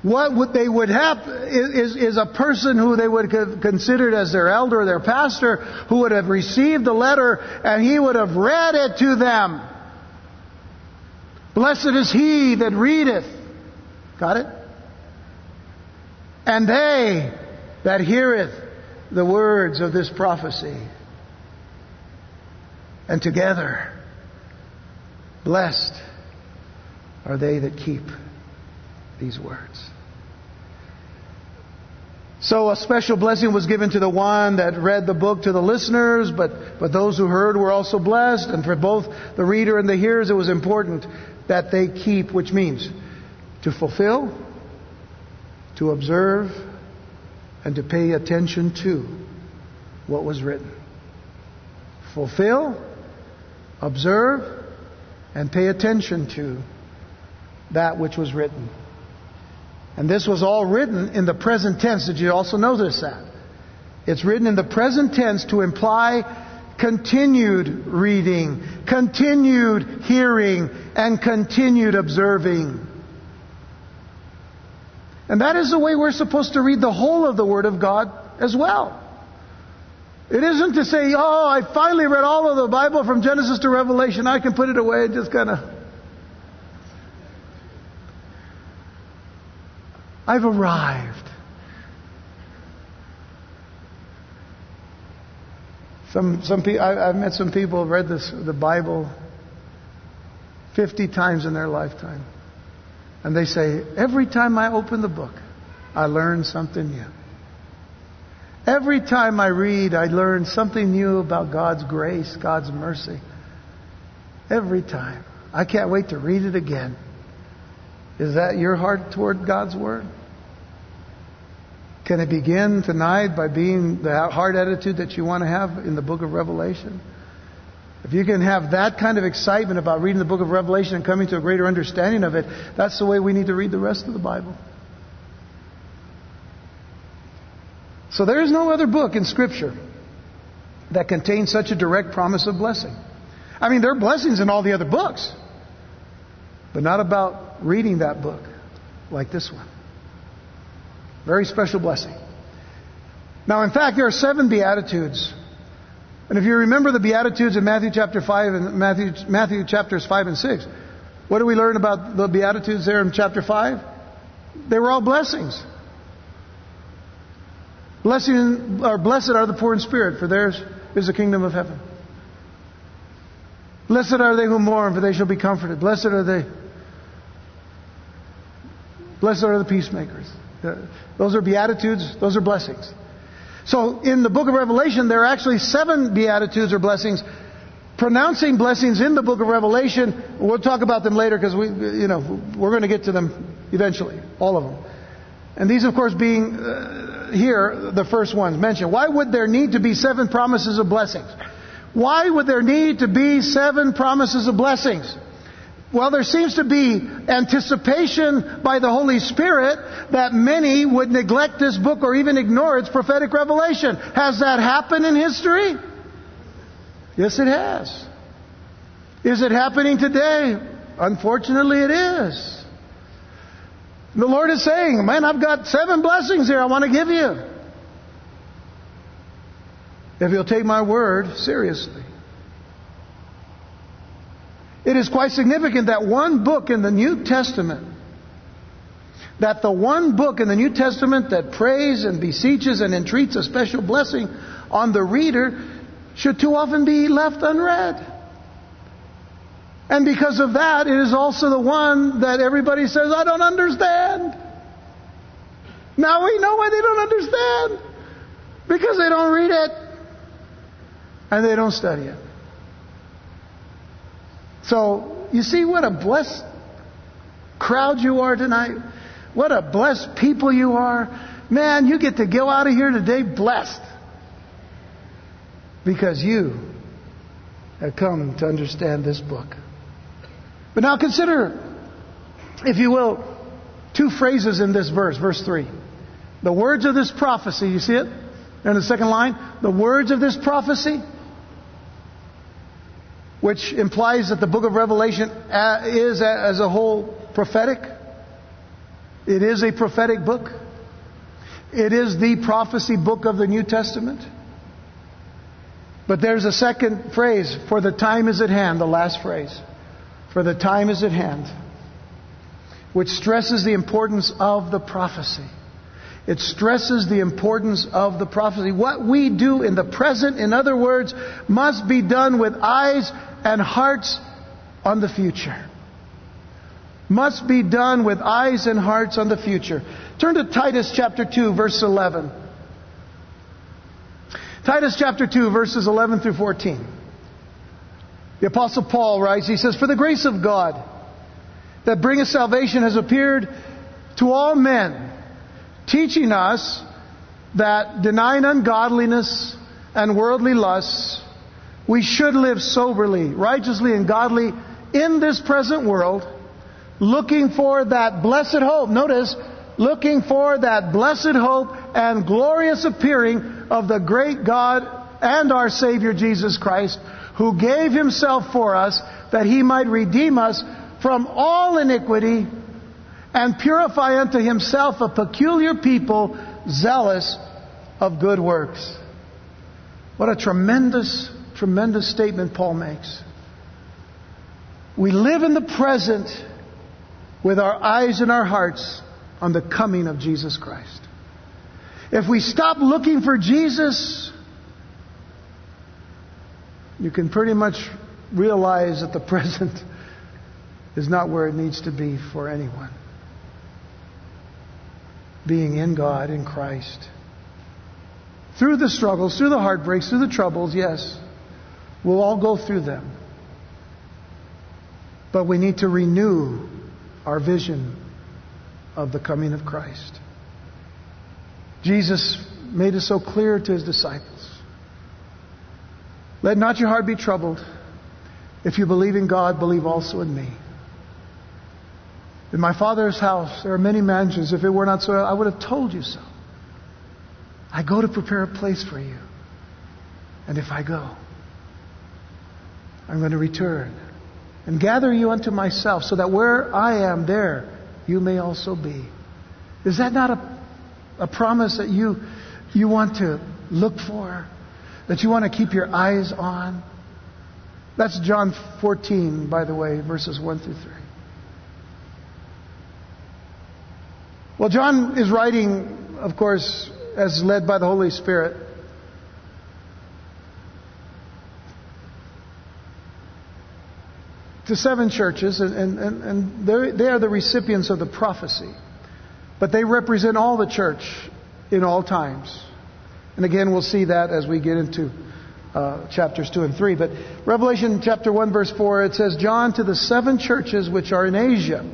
What would they would have is, is a person who they would have considered as their elder, their pastor, who would have received the letter and he would have read it to them. Blessed is he that readeth. Got it? And they that heareth the words of this prophecy. And together, blessed are they that keep these words. So a special blessing was given to the one that read the book to the listeners, but, but those who heard were also blessed. And for both the reader and the hearers, it was important that they keep, which means to fulfill, to observe, and to pay attention to what was written. Fulfill, observe, and pay attention to that which was written. And this was all written in the present tense. Did you also notice that? It's written in the present tense to imply continued reading, continued hearing, and continued observing. And that is the way we're supposed to read the whole of the Word of God as well. It isn't to say, oh, I finally read all of the Bible from Genesis to Revelation. I can put it away and just kind of. I've arrived. Some, some people, I've met some people who've read this, the Bible 50 times in their lifetime. And they say, every time I open the book, I learn something new. Every time I read, I learn something new about God's grace, God's mercy. Every time. I can't wait to read it again. Is that your heart toward God's Word? Can it begin tonight by being the heart attitude that you want to have in the book of Revelation? If you can have that kind of excitement about reading the book of Revelation and coming to a greater understanding of it, that's the way we need to read the rest of the Bible. So there is no other book in Scripture that contains such a direct promise of blessing. I mean, there are blessings in all the other books, but not about reading that book like this one. Very special blessing. Now, in fact, there are seven Beatitudes and if you remember the Beatitudes in Matthew chapter 5 and Matthew, Matthew chapters 5 and 6, what do we learn about the Beatitudes there in chapter 5? They were all blessings. Blessing, or blessed are the poor in spirit, for theirs is the kingdom of heaven. Blessed are they who mourn, for they shall be comforted. Blessed are they. Blessed are the peacemakers. Those are beatitudes, those are blessings. So in the book of Revelation, there are actually seven beatitudes or blessings. Pronouncing blessings in the book of Revelation, we'll talk about them later because we, you know, we're going to get to them eventually, all of them. And these, of course, being uh, here the first ones mentioned. Why would there need to be seven promises of blessings? Why would there need to be seven promises of blessings? Well, there seems to be anticipation by the Holy Spirit that many would neglect this book or even ignore its prophetic revelation. Has that happened in history? Yes, it has. Is it happening today? Unfortunately, it is. The Lord is saying, Man, I've got seven blessings here I want to give you. If you'll take my word seriously. It is quite significant that one book in the New Testament, that the one book in the New Testament that prays and beseeches and entreats a special blessing on the reader should too often be left unread. And because of that, it is also the one that everybody says, I don't understand. Now we know why they don't understand. Because they don't read it. And they don't study it. So, you see what a blessed crowd you are tonight? What a blessed people you are. Man, you get to go out of here today blessed. Because you have come to understand this book. But now consider, if you will, two phrases in this verse, verse 3. The words of this prophecy, you see it? In the second line, the words of this prophecy which implies that the book of Revelation uh, is as a whole prophetic. It is a prophetic book. It is the prophecy book of the New Testament. But there's a second phrase, for the time is at hand, the last phrase. For the time is at hand, which stresses the importance of the prophecy. It stresses the importance of the prophecy. What we do in the present, in other words, must be done with eyes and hearts on the future. Must be done with eyes and hearts on the future. Turn to Titus chapter 2, verse 11. Titus chapter 2, verses 11 through 14. The Apostle Paul writes, he says, For the grace of God that bringeth salvation has appeared to all men, teaching us that denying ungodliness and worldly lusts, we should live soberly, righteously, and godly in this present world, looking for that blessed hope. Notice, looking for that blessed hope and glorious appearing of the great God and our Savior Jesus Christ, who gave himself for us that he might redeem us from all iniquity and purify unto himself a peculiar people zealous of good works. What a tremendous, tremendous statement Paul makes. We live in the present with our eyes and our hearts on the coming of Jesus Christ. If we stop looking for Jesus, you can pretty much realize that the [laughs] present is not where it needs to be for anyone. Being in God, in Christ. Through the struggles, through the heartbreaks, through the troubles, yes, we'll all go through them. But we need to renew our vision of the coming of Christ. Jesus made it so clear to his disciples. Let not your heart be troubled. If you believe in God, believe also in me. In my Father's house, there are many mansions. If it were not so, I would have told you so. I go to prepare a place for you. And if I go, I'm going to return and gather you unto myself, so that where I am, there you may also be. Is that not a, a promise that you, you want to look for? That you want to keep your eyes on? That's John 14, by the way, verses 1 through 3. Well, John is writing, of course, as led by the Holy Spirit. To seven churches, and, and, and they are the recipients of the prophecy. But they represent all the church in all times. And again, we'll see that as we get into uh, chapters 2 and 3. But Revelation chapter 1, verse 4, it says, John to the seven churches which are in Asia.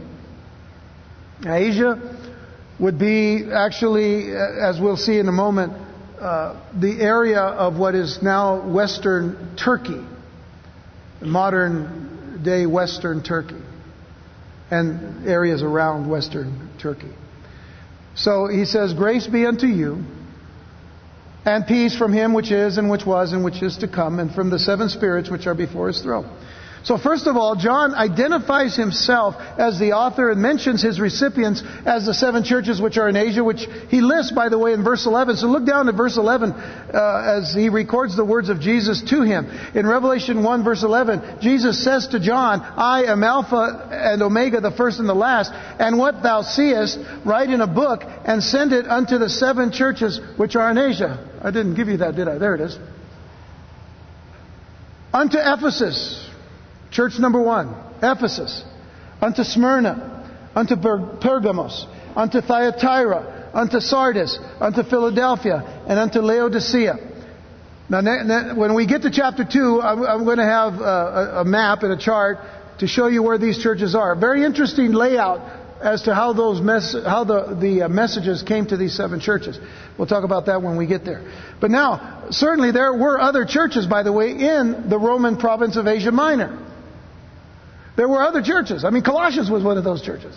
Now, Asia would be actually, uh, as we'll see in a moment, uh, the area of what is now Western Turkey, modern western Turkey and areas around western Turkey. So he says, Grace be unto you, and peace from him which is, and which was, and which is to come, and from the seven spirits which are before his throne. So first of all, John identifies himself as the author and mentions his recipients as the seven churches which are in Asia, which he lists, by the way, in verse 11. So look down at verse 11 uh, as he records the words of Jesus to him. In Revelation 1 verse 11, Jesus says to John, I am Alpha and Omega, the first and the last, and what thou seest, write in a book and send it unto the seven churches which are in Asia. I didn't give you that, did I? There it is. Unto Ephesus, Church number one, Ephesus, unto Smyrna, unto Pergamos, unto Thyatira, unto Sardis, unto Philadelphia, and unto Laodicea. Now, when we get to chapter 2, I'm going to have a map and a chart to show you where these churches are. Very interesting layout as to how those mess- how the, the uh, messages came to these seven churches. We'll talk about that when we get there. But now, certainly there were other churches, by the way, in the Roman province of Asia Minor. There were other churches. I mean, Colossians was one of those churches.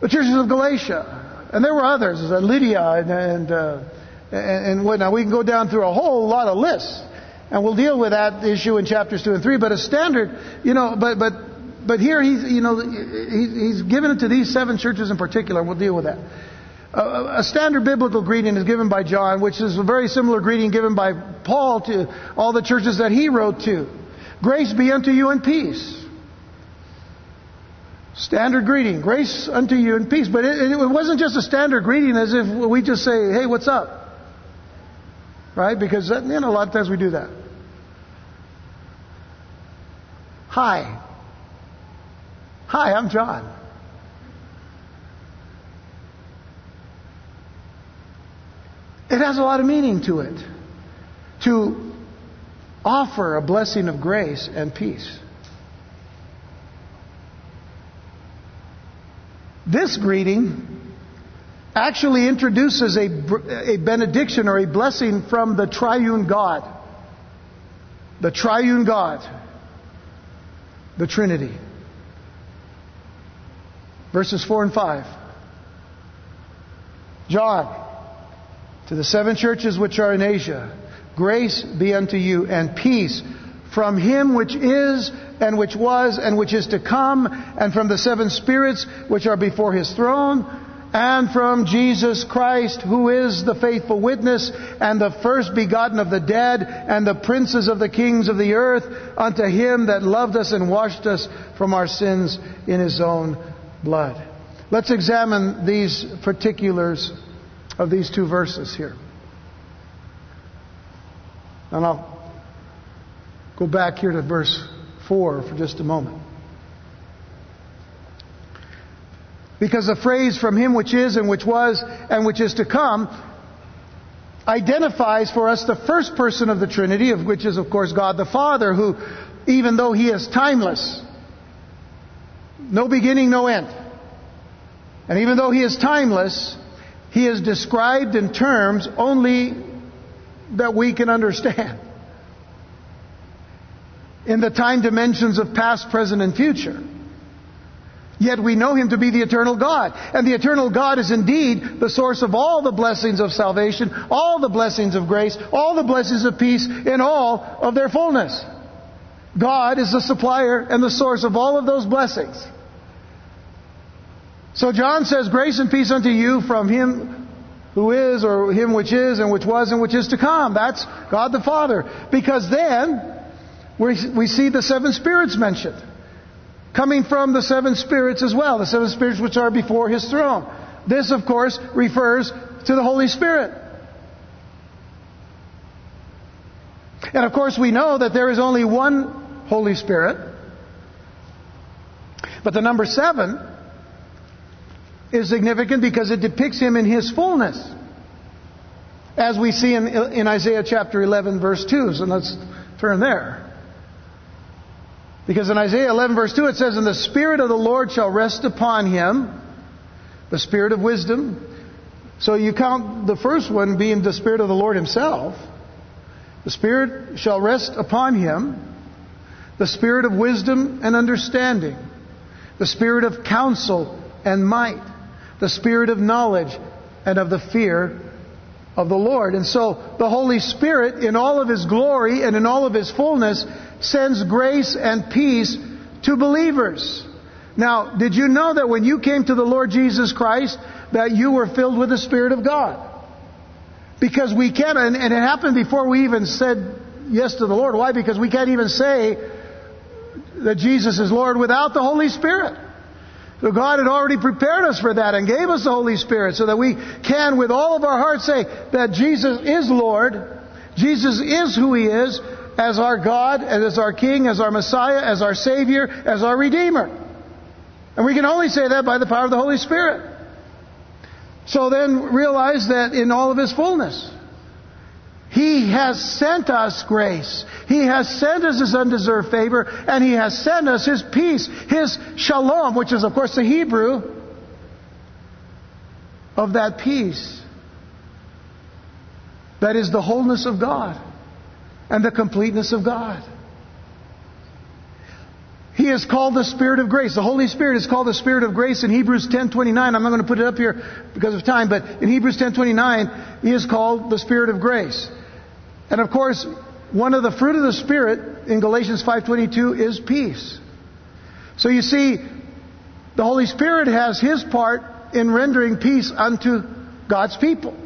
The churches of Galatia. And there were others, uh, Lydia and, and, uh, and, and what. Now, we can go down through a whole lot of lists. And we'll deal with that issue in chapters 2 and 3. But a standard, you know, but, but but here he's, you know, he's given it to these seven churches in particular. We'll deal with that. A standard biblical greeting is given by John, which is a very similar greeting given by Paul to all the churches that he wrote to. Grace be unto you and peace. Standard greeting. Grace unto you and peace. But it, it wasn't just a standard greeting as if we just say, hey, what's up? Right? Because, uh, you know, a lot of times we do that. Hi. Hi, I'm John. It has a lot of meaning to it. To offer a blessing of grace and peace. This greeting actually introduces a, a benediction or a blessing from the triune God. The triune God. The Trinity. Verses 4 and 5. John, to the seven churches which are in Asia, grace be unto you and peace from him which is and which was and which is to come, and from the seven spirits which are before his throne, and from Jesus Christ, who is the faithful witness, and the first begotten of the dead, and the princes of the kings of the earth, unto him that loved us and washed us from our sins in his own blood. Let's examine these particulars of these two verses here. And I'll go back here to verse 4 for just a moment. Because the phrase from him which is and which was and which is to come identifies for us the first person of the Trinity, of which is, of course, God the Father, who, even though he is timeless, no beginning, no end, and even though he is timeless, he is described in terms only that we can understand. In the time dimensions of past, present, and future. Yet we know Him to be the eternal God. And the eternal God is indeed the source of all the blessings of salvation, all the blessings of grace, all the blessings of peace in all of their fullness. God is the supplier and the source of all of those blessings. So John says, Grace and peace unto you from him who is, or him which is, and which was, and which is to come. That's God the Father. Because then, we see the seven spirits mentioned. Coming from the seven spirits as well, the seven spirits which are before his throne. This, of course, refers to the Holy Spirit. And of course, we know that there is only one Holy Spirit. But the number seven is significant because it depicts him in his fullness. As we see in, in Isaiah chapter 11, verse 2. So let's turn there. Because in Isaiah 11, verse 2, it says, And the Spirit of the Lord shall rest upon him, the Spirit of wisdom. So you count the first one being the Spirit of the Lord himself. The Spirit shall rest upon him, the Spirit of wisdom and understanding, the Spirit of counsel and might the spirit of knowledge and of the fear of the Lord. And so the Holy Spirit, in all of His glory and in all of His fullness, sends grace and peace to believers. Now, did you know that when you came to the Lord Jesus Christ, that you were filled with the Spirit of God? Because we can't, and, it happened before we even said yes to the Lord. Why? Because we can't even say that Jesus is Lord without the Holy Spirit. So God had already prepared us for that and gave us the Holy Spirit so that we can, with all of our hearts, say that Jesus is Lord. Jesus is who He is as our God, as our King, as our Messiah, as our Savior, as our Redeemer. And we can only say that by the power of the Holy Spirit. So then realize that in all of His fullness. He has sent us grace. He has sent us His undeserved favor, and He has sent us His peace, His shalom, which is, of course, the Hebrew of that peace. That is the wholeness of God and the completeness of God. He is called the Spirit of grace. The Holy Spirit is called the Spirit of grace in Hebrews 10:29. I'm not going to put it up here because of time, but in Hebrews 10:29, he is called the Spirit of grace. And of course, one of the fruit of the Spirit in Galatians 5.22 is peace. So you see, the Holy Spirit has His part in rendering peace unto God's people.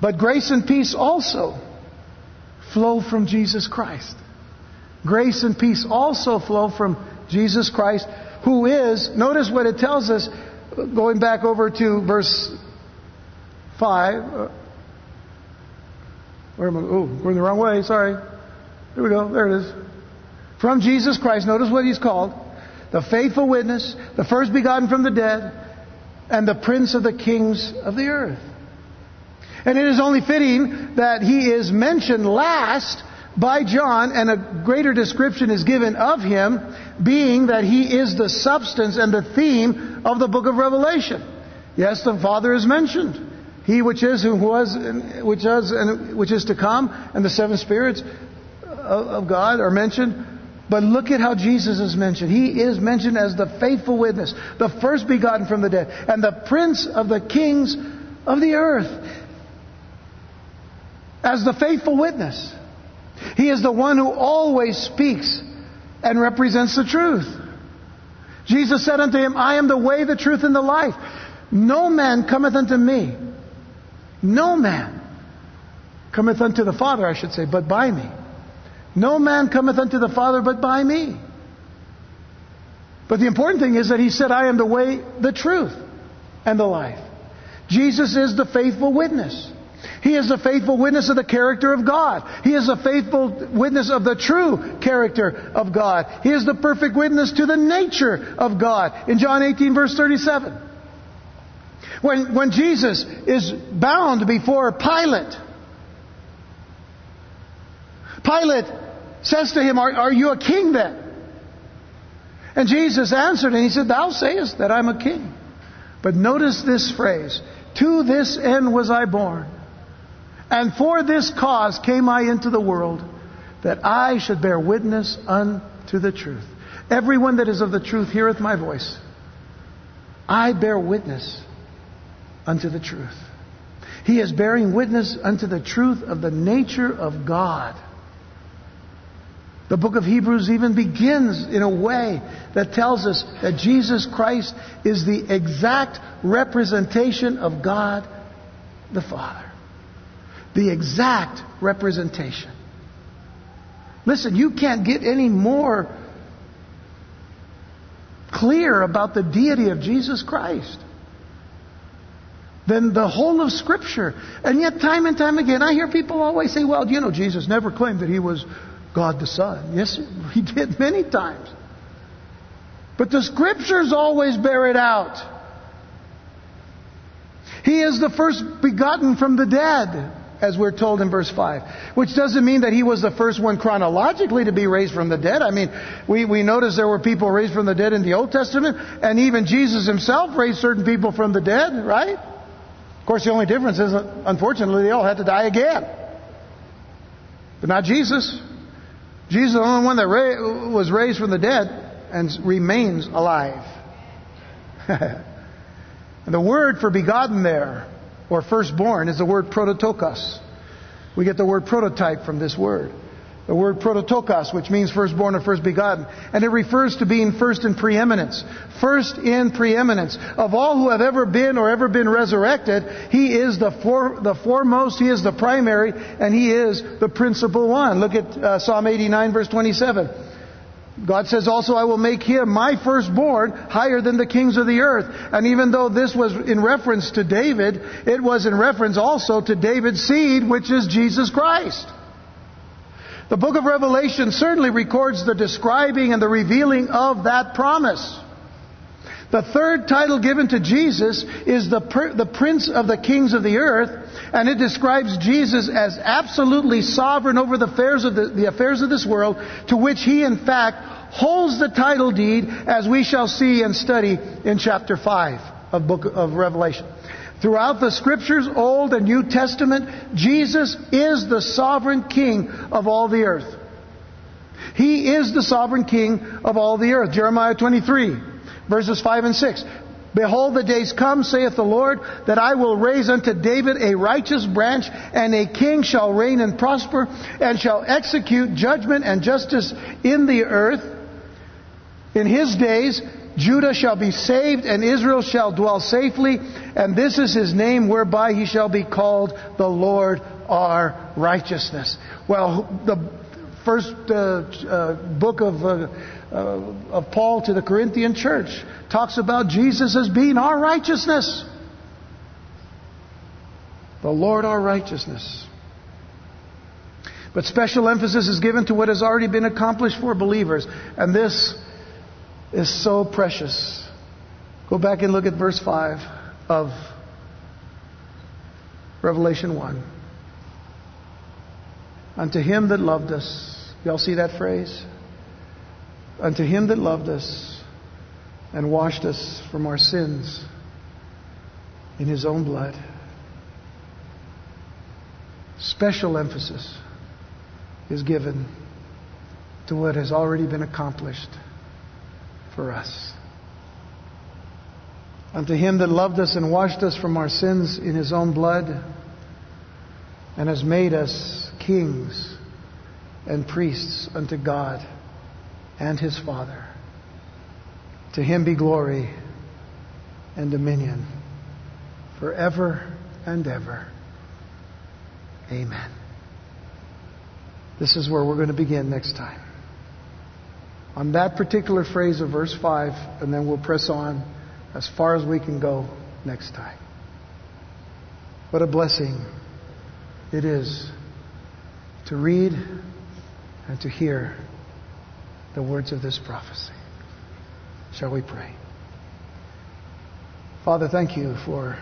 But grace and peace also flow from Jesus Christ. Grace and peace also flow from Jesus Christ, who is, notice what it tells us, going back over to verse 5. Uh, Where am I? Oh, going the wrong way, sorry. Here we go, there it is. From Jesus Christ, notice what he's called the faithful witness, the first begotten from the dead, and the prince of the kings of the earth. And it is only fitting that he is mentioned last by John, and a greater description is given of him, being that he is the substance and the theme of the book of Revelation. Yes, the Father is mentioned. He which is, who was, which is, and which is to come, and the seven spirits of God are mentioned. But look at how Jesus is mentioned. He is mentioned as the faithful witness, the first begotten from the dead, and the prince of the kings of the earth. As the faithful witness. He is the one who always speaks and represents the truth. Jesus said unto him, I am the way, the truth, and the life. No man cometh unto me. No man cometh unto the Father, I should say, but by me. No man cometh unto the Father but by me. But the important thing is that he said, I am the way, the truth, and the life. Jesus is the faithful witness. He is the faithful witness of the character of God. He is the faithful witness of the true character of God. He is the perfect witness to the nature of God. In John 18 verse 37. When, when Jesus is bound before Pilate, Pilate says to him, are, are you a king then? And Jesus answered and he said, Thou sayest that I'm a king. But notice this phrase, To this end was I born. And for this cause came I into the world, that I should bear witness unto the truth. Everyone that is of the truth heareth my voice. I bear witness unto the truth. He is bearing witness unto the truth of the nature of God. The book of Hebrews even begins in a way that tells us that Jesus Christ is the exact representation of God the Father. The exact representation. Listen, you can't get any more clear about the deity of Jesus Christ than the whole of Scripture. And yet, time and time again, I hear people always say, well, you know, Jesus never claimed that he was God the Son. Yes, [laughs] he did many times. But the scriptures always bear it out. He is the first begotten from the dead, as we're told in verse 5. Which doesn't mean that he was the first one chronologically to be raised from the dead. I mean, we, we notice there were people raised from the dead in the Old Testament, and even Jesus himself raised certain people from the dead, right? Course, the only difference is, unfortunately, they all had to die again. But not Jesus. Jesus is the only one that ra- was raised from the dead and remains alive. [laughs] and the word for begotten there, or firstborn, is the word prototokos. We get the word prototype from this word the word prototokos, which means firstborn or first begotten. And it refers to being first in preeminence. First in preeminence. Of all who have ever been or ever been resurrected, He is the, for, the foremost, He is the primary, and He is the principal one. Look at uh, Psalm 89 verse 27. God says also, I will make him my firstborn higher than the kings of the earth. And even though this was in reference to David, it was in reference also to David's seed, which is Jesus Christ. The book of Revelation certainly records the describing and the revealing of that promise. The third title given to Jesus is the, the Prince of the Kings of the Earth, and it describes Jesus as absolutely sovereign over the affairs of, the, the affairs of this world, to which he, in fact, holds the title deed, as we shall see and study in chapter 5 of book of Revelation. Throughout the scriptures, Old and New Testament, Jesus is the sovereign king of all the earth. He is the sovereign king of all the earth. Jeremiah 23, verses 5 and 6. Behold, the days come, saith the Lord, that I will raise unto David a righteous branch, and a king shall reign and prosper, and shall execute judgment and justice in the earth. In his days, Judah shall be saved, and Israel shall dwell safely, and this is his name whereby he shall be called the Lord our righteousness. Well, the first uh, uh, book of, uh, uh, of Paul to the Corinthian church talks about Jesus as being our righteousness. The Lord our righteousness. But special emphasis is given to what has already been accomplished for believers. And this is so precious. Go back and look at verse 5 of Revelation 1. Unto him that loved us. Y'all see that phrase? Unto him that loved us and washed us from our sins in his own blood. Special emphasis is given to what has already been accomplished for us. Unto him that loved us and washed us from our sins in his own blood and has made us kings and priests unto God and his Father. To him be glory and dominion forever and ever. Amen. This is where we're going to begin next time. On that particular phrase of verse 5, and then we'll press on as far as we can go next time. What a blessing it is to read and to hear the words of this prophecy. Shall we pray? Father, thank you for